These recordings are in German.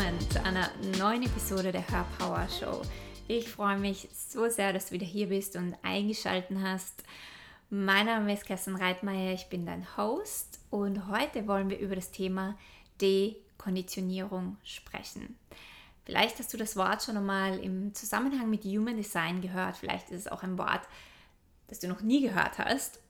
willkommen zu einer neuen Episode der Hörpower Show. Ich freue mich so sehr, dass du wieder hier bist und eingeschaltet hast. Mein Name ist Kerstin Reitmeier, ich bin dein Host und heute wollen wir über das Thema Dekonditionierung sprechen. Vielleicht hast du das Wort schon einmal im Zusammenhang mit Human Design gehört, vielleicht ist es auch ein Wort, das du noch nie gehört hast.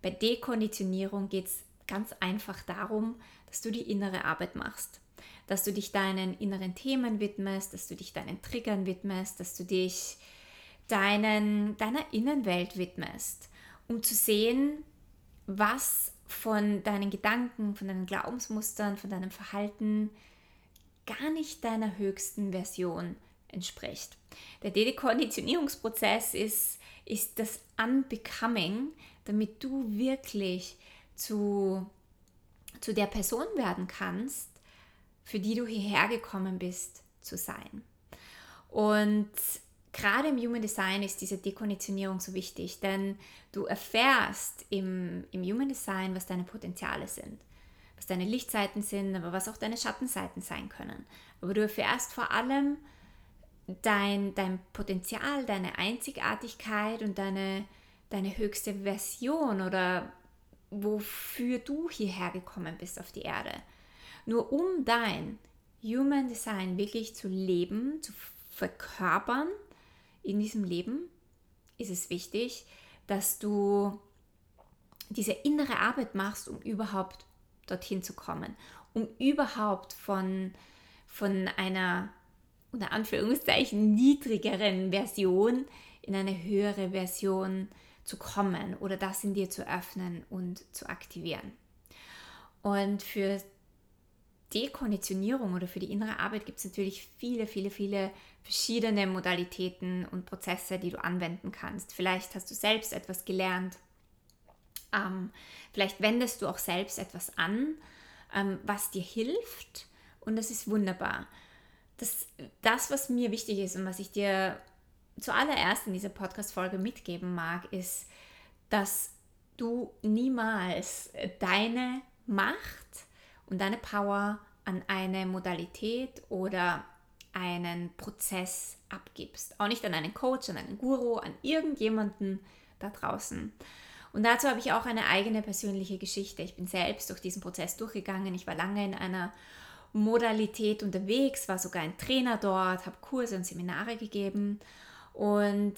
Bei Dekonditionierung geht es ganz einfach darum, dass du die innere Arbeit machst. Dass du dich deinen inneren Themen widmest, dass du dich deinen Triggern widmest, dass du dich deinen, deiner Innenwelt widmest, um zu sehen, was von deinen Gedanken, von deinen Glaubensmustern, von deinem Verhalten gar nicht deiner höchsten Version entspricht. Der Dekonditionierungsprozess ist, ist das Unbecoming, damit du wirklich zu, zu der Person werden kannst, für die du hierher gekommen bist zu sein. Und gerade im Human Design ist diese Dekonditionierung so wichtig, denn du erfährst im, im Human Design, was deine Potenziale sind, was deine Lichtseiten sind, aber was auch deine Schattenseiten sein können. Aber du erfährst vor allem dein, dein Potenzial, deine Einzigartigkeit und deine, deine höchste Version oder wofür du hierher gekommen bist auf die Erde. Nur um dein Human Design wirklich zu leben, zu verkörpern in diesem Leben, ist es wichtig, dass du diese innere Arbeit machst, um überhaupt dorthin zu kommen, um überhaupt von, von einer unter Anführungszeichen niedrigeren Version in eine höhere Version zu kommen oder das in dir zu öffnen und zu aktivieren. Und für Dekonditionierung oder für die innere Arbeit gibt es natürlich viele, viele, viele verschiedene Modalitäten und Prozesse, die du anwenden kannst. Vielleicht hast du selbst etwas gelernt. Ähm, vielleicht wendest du auch selbst etwas an, ähm, was dir hilft. Und das ist wunderbar. Das, das, was mir wichtig ist und was ich dir zuallererst in dieser Podcast-Folge mitgeben mag, ist, dass du niemals deine Macht und deine Power an eine Modalität oder einen Prozess abgibst. Auch nicht an einen Coach, an einen Guru, an irgendjemanden da draußen. Und dazu habe ich auch eine eigene persönliche Geschichte. Ich bin selbst durch diesen Prozess durchgegangen. Ich war lange in einer Modalität unterwegs, war sogar ein Trainer dort, habe Kurse und Seminare gegeben. Und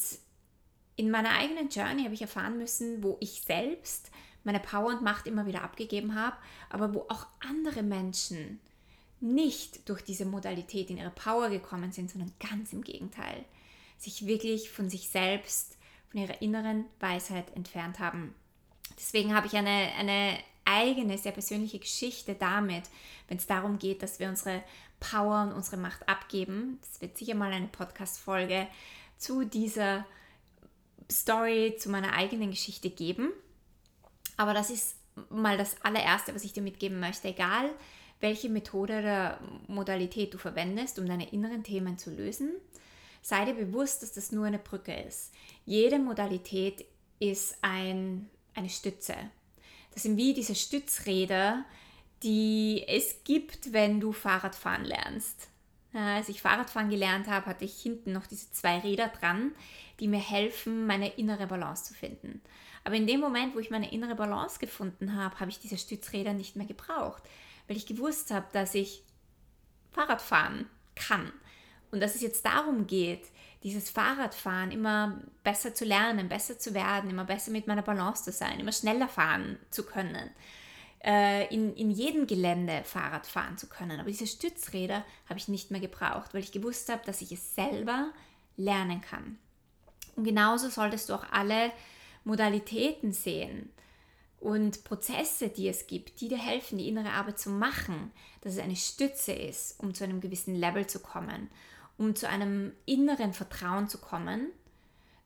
in meiner eigenen Journey habe ich erfahren müssen, wo ich selbst meine Power und Macht immer wieder abgegeben habe, aber wo auch andere Menschen nicht durch diese Modalität in ihre Power gekommen sind, sondern ganz im Gegenteil, sich wirklich von sich selbst, von ihrer inneren Weisheit entfernt haben. Deswegen habe ich eine, eine eigene, sehr persönliche Geschichte damit, wenn es darum geht, dass wir unsere Power und unsere Macht abgeben. Es wird sicher mal eine Podcast-Folge zu dieser Story, zu meiner eigenen Geschichte geben. Aber das ist mal das allererste, was ich dir mitgeben möchte. Egal, welche Methode oder Modalität du verwendest, um deine inneren Themen zu lösen, sei dir bewusst, dass das nur eine Brücke ist. Jede Modalität ist ein, eine Stütze. Das sind wie diese Stützräder, die es gibt, wenn du Fahrradfahren lernst. Als ich Fahrradfahren gelernt habe, hatte ich hinten noch diese zwei Räder dran, die mir helfen, meine innere Balance zu finden. Aber in dem Moment, wo ich meine innere Balance gefunden habe, habe ich diese Stützräder nicht mehr gebraucht, weil ich gewusst habe, dass ich Fahrrad fahren kann. Und dass es jetzt darum geht, dieses Fahrradfahren immer besser zu lernen, besser zu werden, immer besser mit meiner Balance zu sein, immer schneller fahren zu können, äh, in, in jedem Gelände Fahrrad fahren zu können. Aber diese Stützräder habe ich nicht mehr gebraucht, weil ich gewusst habe, dass ich es selber lernen kann. Und genauso solltest du auch alle Modalitäten sehen und Prozesse, die es gibt, die dir helfen, die innere Arbeit zu machen, dass es eine Stütze ist, um zu einem gewissen Level zu kommen, um zu einem inneren Vertrauen zu kommen,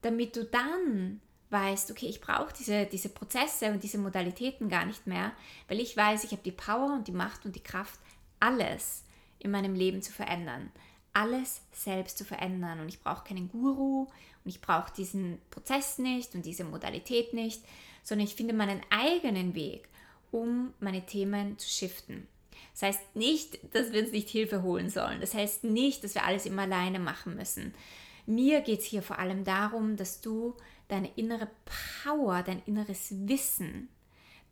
damit du dann weißt, okay, ich brauche diese, diese Prozesse und diese Modalitäten gar nicht mehr, weil ich weiß, ich habe die Power und die Macht und die Kraft, alles in meinem Leben zu verändern, alles selbst zu verändern und ich brauche keinen Guru und ich brauche diesen Prozess nicht und diese Modalität nicht, sondern ich finde meinen eigenen Weg, um meine Themen zu shiften. Das heißt nicht, dass wir uns nicht Hilfe holen sollen. Das heißt nicht, dass wir alles immer alleine machen müssen. Mir geht es hier vor allem darum, dass du deine innere Power, dein inneres Wissen,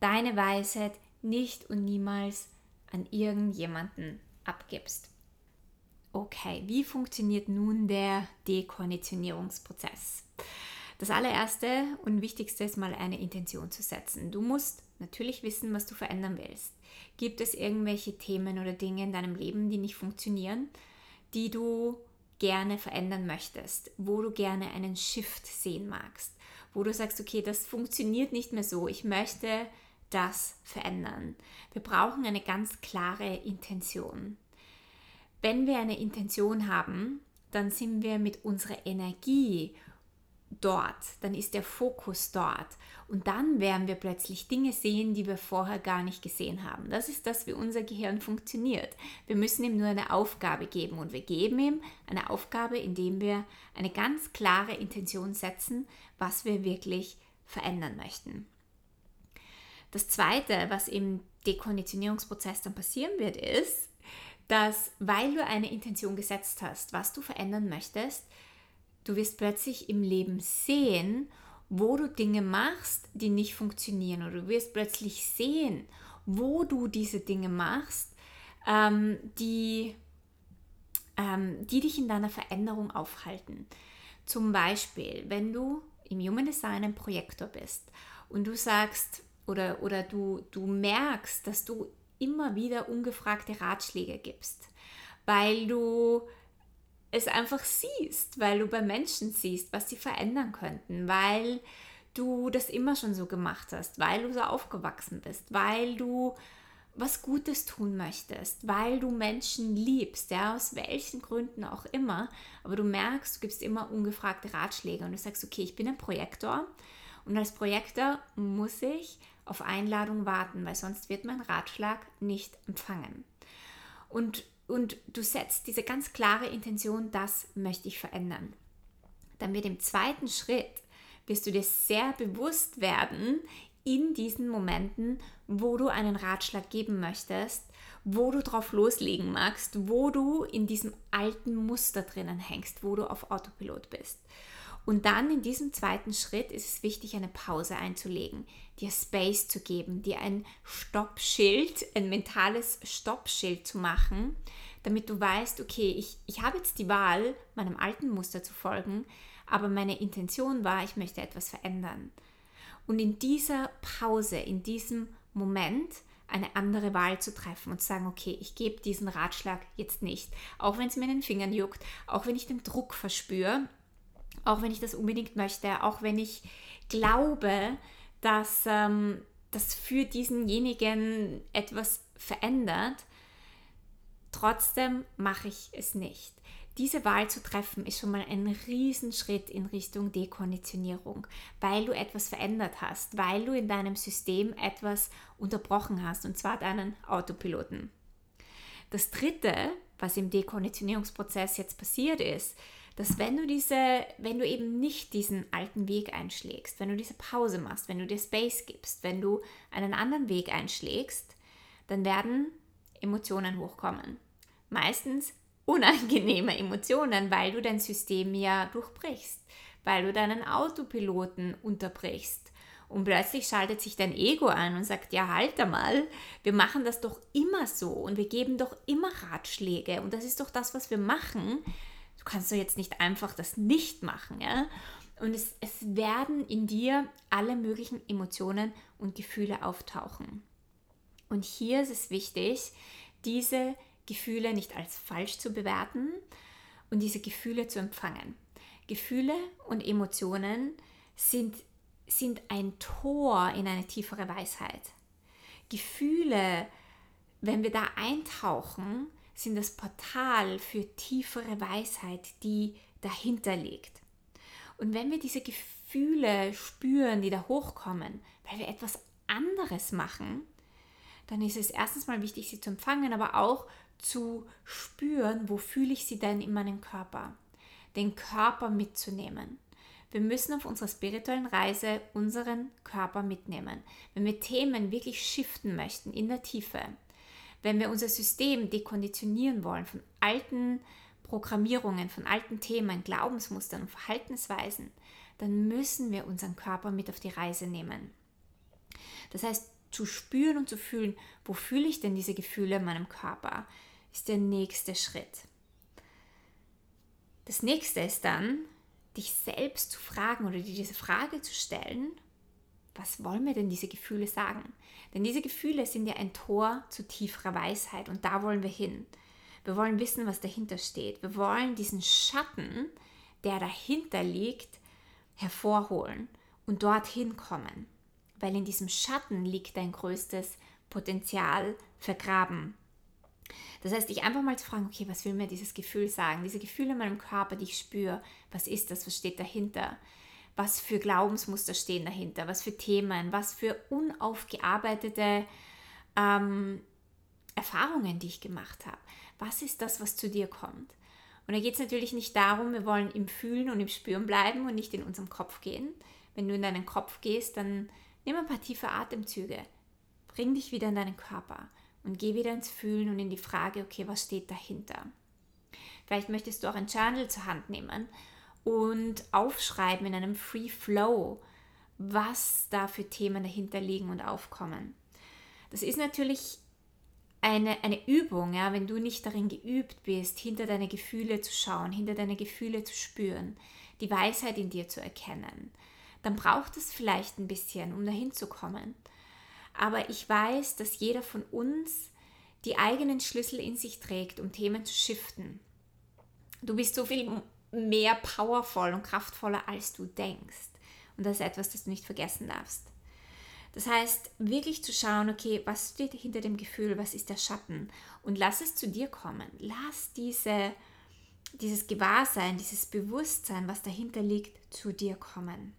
deine Weisheit nicht und niemals an irgendjemanden abgibst. Okay, wie funktioniert nun der Dekonditionierungsprozess? Das allererste und wichtigste ist mal eine Intention zu setzen. Du musst natürlich wissen, was du verändern willst. Gibt es irgendwelche Themen oder Dinge in deinem Leben, die nicht funktionieren, die du gerne verändern möchtest, wo du gerne einen Shift sehen magst, wo du sagst, okay, das funktioniert nicht mehr so, ich möchte das verändern. Wir brauchen eine ganz klare Intention. Wenn wir eine Intention haben, dann sind wir mit unserer Energie dort, dann ist der Fokus dort und dann werden wir plötzlich Dinge sehen, die wir vorher gar nicht gesehen haben. Das ist das, wie unser Gehirn funktioniert. Wir müssen ihm nur eine Aufgabe geben und wir geben ihm eine Aufgabe, indem wir eine ganz klare Intention setzen, was wir wirklich verändern möchten. Das Zweite, was im Dekonditionierungsprozess dann passieren wird, ist, dass weil du eine Intention gesetzt hast, was du verändern möchtest, du wirst plötzlich im Leben sehen, wo du Dinge machst, die nicht funktionieren. Oder du wirst plötzlich sehen, wo du diese Dinge machst, ähm, die, ähm, die dich in deiner Veränderung aufhalten. Zum Beispiel, wenn du im Human Design ein Projektor bist und du sagst oder, oder du, du merkst, dass du immer wieder ungefragte Ratschläge gibst, weil du es einfach siehst, weil du bei Menschen siehst, was sie verändern könnten, weil du das immer schon so gemacht hast, weil du so aufgewachsen bist, weil du was Gutes tun möchtest, weil du Menschen liebst, ja, aus welchen Gründen auch immer, aber du merkst, du gibst immer ungefragte Ratschläge und du sagst, okay, ich bin ein Projektor und als Projektor muss ich auf Einladung warten, weil sonst wird mein Ratschlag nicht empfangen. Und, und du setzt diese ganz klare Intention, das möchte ich verändern. Dann wird im zweiten Schritt, wirst du dir sehr bewusst werden, in diesen Momenten, wo du einen Ratschlag geben möchtest, wo du drauf loslegen magst, wo du in diesem alten Muster drinnen hängst, wo du auf Autopilot bist. Und dann in diesem zweiten Schritt ist es wichtig, eine Pause einzulegen, dir Space zu geben, dir ein Stoppschild, ein mentales Stoppschild zu machen, damit du weißt, okay, ich, ich habe jetzt die Wahl, meinem alten Muster zu folgen, aber meine Intention war, ich möchte etwas verändern. Und in dieser Pause, in diesem Moment, eine andere Wahl zu treffen und zu sagen, okay, ich gebe diesen Ratschlag jetzt nicht, auch wenn es mir in den Fingern juckt, auch wenn ich den Druck verspüre, auch wenn ich das unbedingt möchte, auch wenn ich glaube, dass ähm, das für diesenjenigen etwas verändert, trotzdem mache ich es nicht. Diese Wahl zu treffen ist schon mal ein Riesenschritt in Richtung Dekonditionierung, weil du etwas verändert hast, weil du in deinem System etwas unterbrochen hast, und zwar deinen Autopiloten. Das Dritte, was im Dekonditionierungsprozess jetzt passiert ist, dass wenn du diese, wenn du eben nicht diesen alten Weg einschlägst, wenn du diese Pause machst, wenn du dir Space gibst, wenn du einen anderen Weg einschlägst, dann werden Emotionen hochkommen. Meistens unangenehme Emotionen, weil du dein System ja durchbrichst, weil du deinen Autopiloten unterbrichst. Und plötzlich schaltet sich dein Ego ein und sagt, ja, halt mal, wir machen das doch immer so und wir geben doch immer Ratschläge und das ist doch das, was wir machen du kannst doch jetzt nicht einfach das nicht machen, ja? Und es, es werden in dir alle möglichen Emotionen und Gefühle auftauchen. Und hier ist es wichtig, diese Gefühle nicht als falsch zu bewerten und diese Gefühle zu empfangen. Gefühle und Emotionen sind, sind ein Tor in eine tiefere Weisheit. Gefühle, wenn wir da eintauchen, sind das Portal für tiefere Weisheit, die dahinter liegt. Und wenn wir diese Gefühle spüren, die da hochkommen, weil wir etwas anderes machen, dann ist es erstens mal wichtig, sie zu empfangen, aber auch zu spüren, wo fühle ich sie denn in meinem Körper. Den Körper mitzunehmen. Wir müssen auf unserer spirituellen Reise unseren Körper mitnehmen. Wenn wir Themen wirklich shiften möchten in der Tiefe, Wenn wir unser System dekonditionieren wollen von alten Programmierungen, von alten Themen, Glaubensmustern und Verhaltensweisen, dann müssen wir unseren Körper mit auf die Reise nehmen. Das heißt, zu spüren und zu fühlen, wo fühle ich denn diese Gefühle in meinem Körper, ist der nächste Schritt. Das nächste ist dann, dich selbst zu fragen oder dir diese Frage zu stellen, was wollen mir denn diese Gefühle sagen? Denn diese Gefühle sind ja ein Tor zu tieferer Weisheit und da wollen wir hin. Wir wollen wissen, was dahinter steht. Wir wollen diesen Schatten, der dahinter liegt, hervorholen und dorthin kommen. Weil in diesem Schatten liegt dein größtes Potenzial vergraben. Das heißt, dich einfach mal zu fragen, okay, was will mir dieses Gefühl sagen? Diese Gefühle in meinem Körper, die ich spüre, was ist das? Was steht dahinter? Was für Glaubensmuster stehen dahinter? Was für Themen? Was für unaufgearbeitete ähm, Erfahrungen, die ich gemacht habe? Was ist das, was zu dir kommt? Und da geht es natürlich nicht darum, wir wollen im Fühlen und im Spüren bleiben und nicht in unserem Kopf gehen. Wenn du in deinen Kopf gehst, dann nimm ein paar tiefe Atemzüge. Bring dich wieder in deinen Körper und geh wieder ins Fühlen und in die Frage, okay, was steht dahinter? Vielleicht möchtest du auch ein Journal zur Hand nehmen und aufschreiben in einem Free Flow, was da für Themen dahinter liegen und aufkommen. Das ist natürlich eine, eine Übung, ja, wenn du nicht darin geübt bist, hinter deine Gefühle zu schauen, hinter deine Gefühle zu spüren, die Weisheit in dir zu erkennen, dann braucht es vielleicht ein bisschen, um dahin zu kommen. Aber ich weiß, dass jeder von uns die eigenen Schlüssel in sich trägt, um Themen zu shiften. Du bist so viel mehr powervoll und kraftvoller, als du denkst. Und das ist etwas, das du nicht vergessen darfst. Das heißt, wirklich zu schauen, okay, was steht hinter dem Gefühl, was ist der Schatten und lass es zu dir kommen. Lass diese, dieses Gewahrsein, dieses Bewusstsein, was dahinter liegt, zu dir kommen.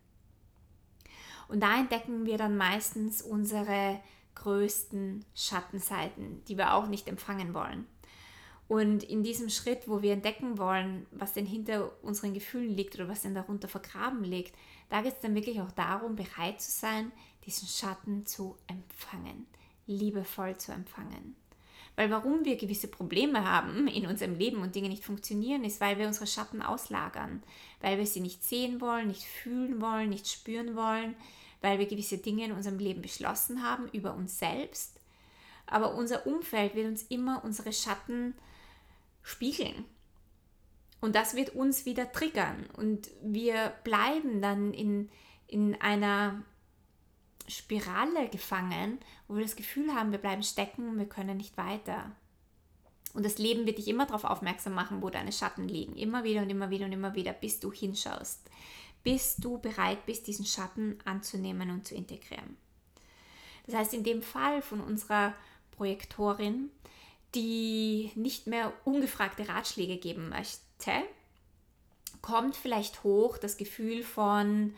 Und da entdecken wir dann meistens unsere größten Schattenseiten, die wir auch nicht empfangen wollen. Und in diesem Schritt, wo wir entdecken wollen, was denn hinter unseren Gefühlen liegt oder was denn darunter vergraben liegt, da geht es dann wirklich auch darum, bereit zu sein, diesen Schatten zu empfangen, liebevoll zu empfangen. Weil warum wir gewisse Probleme haben in unserem Leben und Dinge nicht funktionieren, ist, weil wir unsere Schatten auslagern, weil wir sie nicht sehen wollen, nicht fühlen wollen, nicht spüren wollen, weil wir gewisse Dinge in unserem Leben beschlossen haben über uns selbst. Aber unser Umfeld wird uns immer unsere Schatten spiegeln. Und das wird uns wieder triggern. Und wir bleiben dann in, in einer Spirale gefangen, wo wir das Gefühl haben, wir bleiben stecken und wir können nicht weiter. Und das Leben wird dich immer darauf aufmerksam machen, wo deine Schatten liegen. Immer wieder und immer wieder und immer wieder, bis du hinschaust. Bis du bereit bist, diesen Schatten anzunehmen und zu integrieren. Das heißt, in dem Fall von unserer Projektorin, die nicht mehr ungefragte Ratschläge geben möchte, kommt vielleicht hoch das Gefühl von,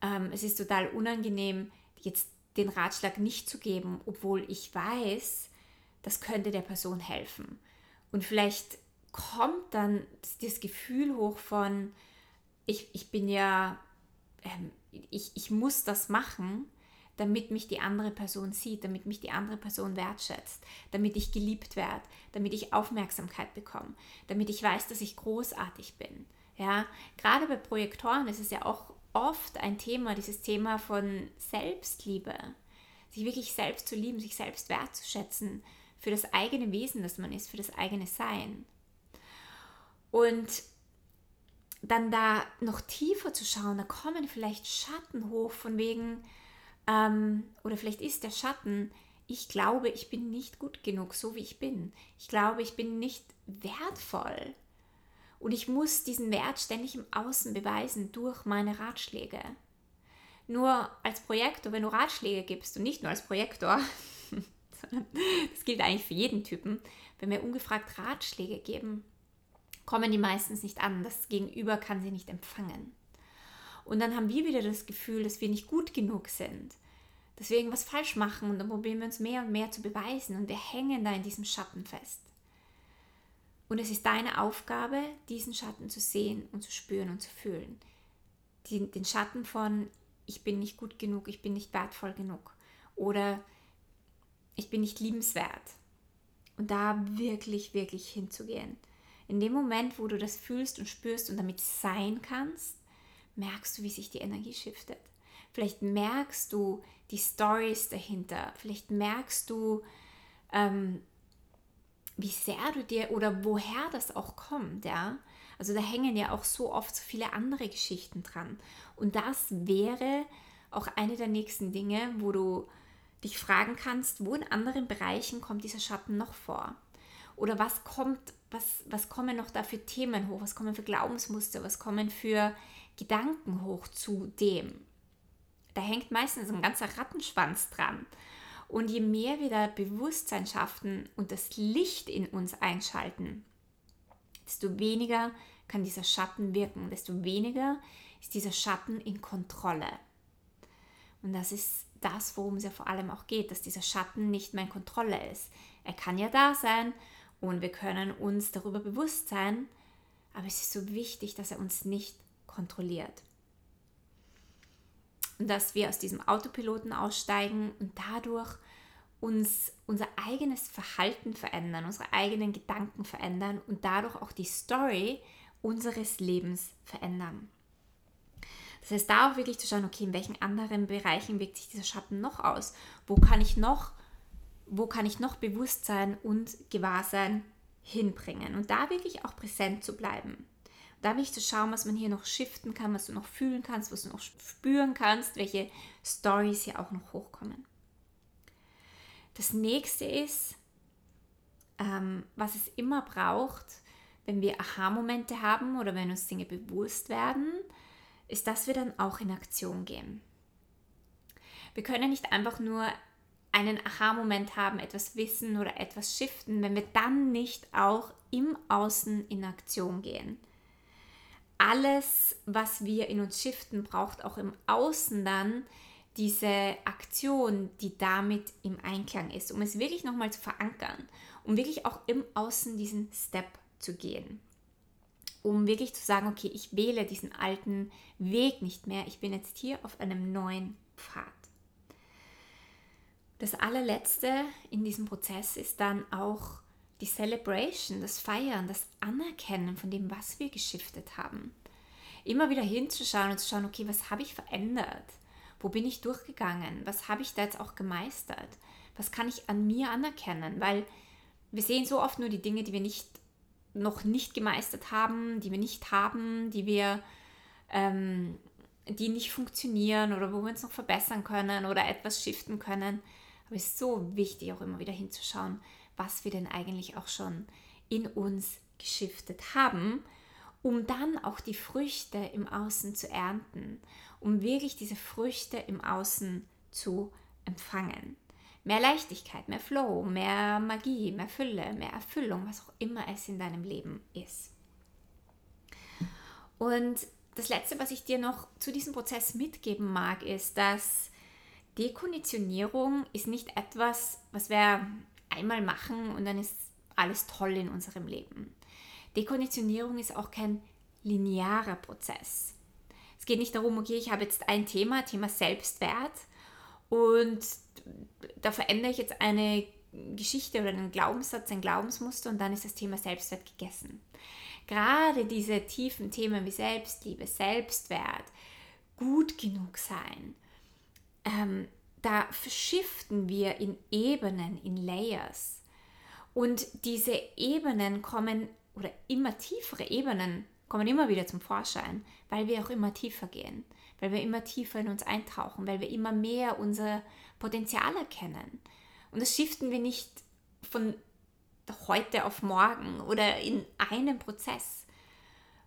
ähm, es ist total unangenehm, jetzt den Ratschlag nicht zu geben, obwohl ich weiß, das könnte der Person helfen. Und vielleicht kommt dann das Gefühl hoch von, ich, ich bin ja, ähm, ich, ich muss das machen, damit mich die andere Person sieht, damit mich die andere Person wertschätzt, damit ich geliebt werde, damit ich Aufmerksamkeit bekomme, damit ich weiß, dass ich großartig bin. Ja, gerade bei Projektoren ist es ja auch oft ein Thema, dieses Thema von Selbstliebe, sich wirklich selbst zu lieben, sich selbst wertzuschätzen für das eigene Wesen, das man ist, für das eigene Sein. Und dann da noch tiefer zu schauen, da kommen vielleicht Schatten hoch von wegen, ähm, oder vielleicht ist der Schatten, ich glaube, ich bin nicht gut genug, so wie ich bin. Ich glaube, ich bin nicht wertvoll. Und ich muss diesen Wert ständig im Außen beweisen durch meine Ratschläge. Nur als Projektor, wenn du Ratschläge gibst und nicht nur als Projektor, das gilt eigentlich für jeden Typen, wenn wir ungefragt Ratschläge geben, kommen die meistens nicht an. Das Gegenüber kann sie nicht empfangen. Und dann haben wir wieder das Gefühl, dass wir nicht gut genug sind, dass wir irgendwas falsch machen und dann probieren wir uns mehr und mehr zu beweisen und wir hängen da in diesem Schatten fest. Und es ist deine Aufgabe, diesen Schatten zu sehen und zu spüren und zu fühlen. Den, den Schatten von, ich bin nicht gut genug, ich bin nicht wertvoll genug oder ich bin nicht liebenswert. und da wirklich, wirklich hinzugehen. In dem Moment, wo du das fühlst und spürst und damit sein kannst, merkst du, wie sich die Energie shiftet. Vielleicht merkst du die Stories dahinter. Vielleicht merkst du, ähm, wie sehr du dir oder woher das auch kommt, ja. Also da hängen ja auch so oft so viele andere Geschichten dran. Und das wäre auch eine der nächsten Dinge, wo du dich fragen kannst, wo in anderen Bereichen kommt dieser Schatten noch vor? Oder was kommt, was, was kommen noch da für Themen hoch? Was kommen für Glaubensmuster? Was kommen für Gedanken hoch zu dem? Da hängt meistens ein ganzer Rattenschwanz dran. Und je mehr wir da Bewusstsein schaffen und das Licht in uns einschalten, desto weniger kann dieser Schatten wirken, desto weniger ist dieser Schatten in Kontrolle. Und das ist das, worum es ja vor allem auch geht, dass dieser Schatten nicht mehr in Kontrolle ist. Er kann ja da sein und wir können uns darüber bewusst sein, aber es ist so wichtig, dass er uns nicht kontrolliert. Und dass wir aus diesem Autopiloten aussteigen und dadurch uns unser eigenes Verhalten verändern, unsere eigenen Gedanken verändern und dadurch auch die Story unseres Lebens verändern. Das heißt, da auch wirklich zu schauen, okay, in welchen anderen Bereichen wirkt sich dieser Schatten noch aus? Wo kann ich noch, wo kann ich noch Bewusstsein und Gewahrsein hinbringen? Und da wirklich auch präsent zu bleiben. Da wirklich zu schauen, was man hier noch shiften kann, was du noch fühlen kannst, was du noch spüren kannst, welche Stories hier auch noch hochkommen. Das nächste ist, ähm, was es immer braucht, wenn wir Aha-Momente haben oder wenn uns Dinge bewusst werden, ist, dass wir dann auch in Aktion gehen. Wir können nicht einfach nur einen Aha-Moment haben, etwas wissen oder etwas shiften, wenn wir dann nicht auch im Außen in Aktion gehen. Alles, was wir in uns shiften, braucht auch im Außen dann diese Aktion, die damit im Einklang ist, um es wirklich nochmal zu verankern, um wirklich auch im Außen diesen Step zu gehen um wirklich zu sagen, okay, ich wähle diesen alten Weg nicht mehr, ich bin jetzt hier auf einem neuen Pfad. Das allerletzte in diesem Prozess ist dann auch die Celebration, das Feiern, das Anerkennen von dem, was wir geschiftet haben. Immer wieder hinzuschauen und zu schauen, okay, was habe ich verändert? Wo bin ich durchgegangen? Was habe ich da jetzt auch gemeistert? Was kann ich an mir anerkennen? Weil wir sehen so oft nur die Dinge, die wir nicht noch nicht gemeistert haben, die wir nicht haben, die wir, ähm, die nicht funktionieren oder wo wir uns noch verbessern können oder etwas shiften können. Aber es ist so wichtig, auch immer wieder hinzuschauen, was wir denn eigentlich auch schon in uns geschiftet haben, um dann auch die Früchte im Außen zu ernten, um wirklich diese Früchte im Außen zu empfangen mehr Leichtigkeit, mehr Flow, mehr Magie, mehr Fülle, mehr Erfüllung, was auch immer es in deinem Leben ist. Und das Letzte, was ich dir noch zu diesem Prozess mitgeben mag, ist, dass Dekonditionierung ist nicht etwas, was wir einmal machen und dann ist alles toll in unserem Leben. Dekonditionierung ist auch kein linearer Prozess. Es geht nicht darum, okay, ich habe jetzt ein Thema, Thema Selbstwert und da verändere ich jetzt eine Geschichte oder einen Glaubenssatz, ein Glaubensmuster und dann ist das Thema Selbstwert gegessen. Gerade diese tiefen Themen wie Selbstliebe, Selbstwert, gut genug sein, ähm, da verschiften wir in Ebenen, in Layers. Und diese Ebenen kommen, oder immer tiefere Ebenen kommen immer wieder zum Vorschein, weil wir auch immer tiefer gehen, weil wir immer tiefer in uns eintauchen, weil wir immer mehr unser Potenzial erkennen. Und das shiften wir nicht von heute auf morgen oder in einem Prozess,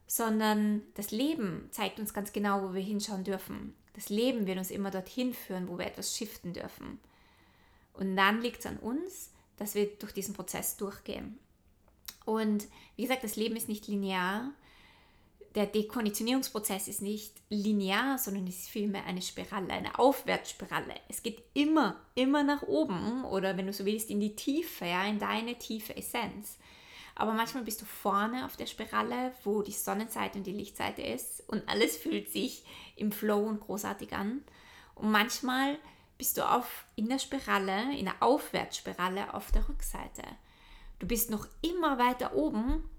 sondern das Leben zeigt uns ganz genau, wo wir hinschauen dürfen. Das Leben wird uns immer dorthin führen, wo wir etwas shiften dürfen. Und dann liegt es an uns, dass wir durch diesen Prozess durchgehen. Und wie gesagt, das Leben ist nicht linear der Dekonditionierungsprozess ist nicht linear, sondern ist vielmehr eine Spirale, eine Aufwärtsspirale. Es geht immer, immer nach oben oder wenn du so willst, in die Tiefe, ja, in deine tiefe Essenz. Aber manchmal bist du vorne auf der Spirale, wo die Sonnenseite und die Lichtseite ist und alles fühlt sich im Flow und großartig an. Und manchmal bist du auf, in der Spirale, in der Aufwärtsspirale auf der Rückseite, Du bist noch immer weiter oben,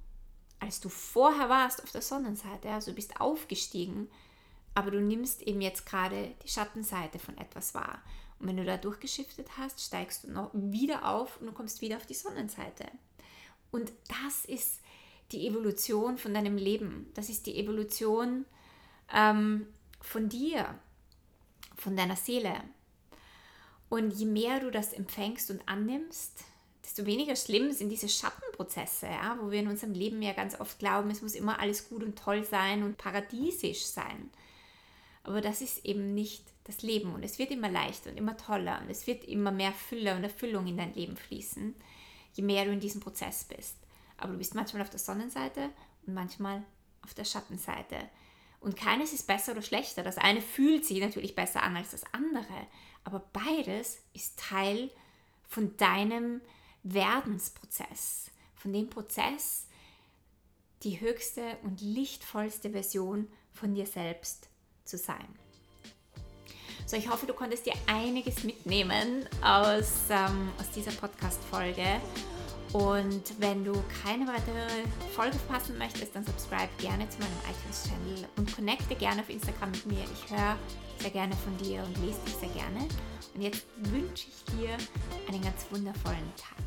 als du vorher warst auf der Sonnenseite. Also du bist aufgestiegen, aber du nimmst eben jetzt gerade die Schattenseite von etwas wahr. Und wenn du da durchgeschiftet hast, steigst du noch wieder auf und du kommst wieder auf die Sonnenseite. Und das ist die Evolution von deinem Leben. Das ist die Evolution ähm, von dir, von deiner Seele. Und je mehr du das empfängst und annimmst, desto weniger schlimm sind diese Schattenprozesse, ja, wo wir in unserem Leben ja ganz oft glauben, es muss immer alles gut und toll sein und paradiesisch sein. Aber das ist eben nicht das Leben und es wird immer leichter und immer toller und es wird immer mehr Fülle und Erfüllung in dein Leben fließen, je mehr du in diesem Prozess bist. Aber du bist manchmal auf der Sonnenseite und manchmal auf der Schattenseite. Und keines ist besser oder schlechter. Das eine fühlt sich natürlich besser an als das andere. Aber beides ist Teil von deinem Werdensprozess, von dem Prozess, die höchste und lichtvollste Version von dir selbst zu sein. So, ich hoffe, du konntest dir einiges mitnehmen aus, ähm, aus dieser Podcast-Folge. Und wenn du keine weitere Folge verpassen möchtest, dann subscribe gerne zu meinem iTunes-Channel und connecte gerne auf Instagram mit mir. Ich höre sehr gerne von dir und lese dich sehr gerne. Und jetzt wünsche ich dir einen ganz wundervollen Tag.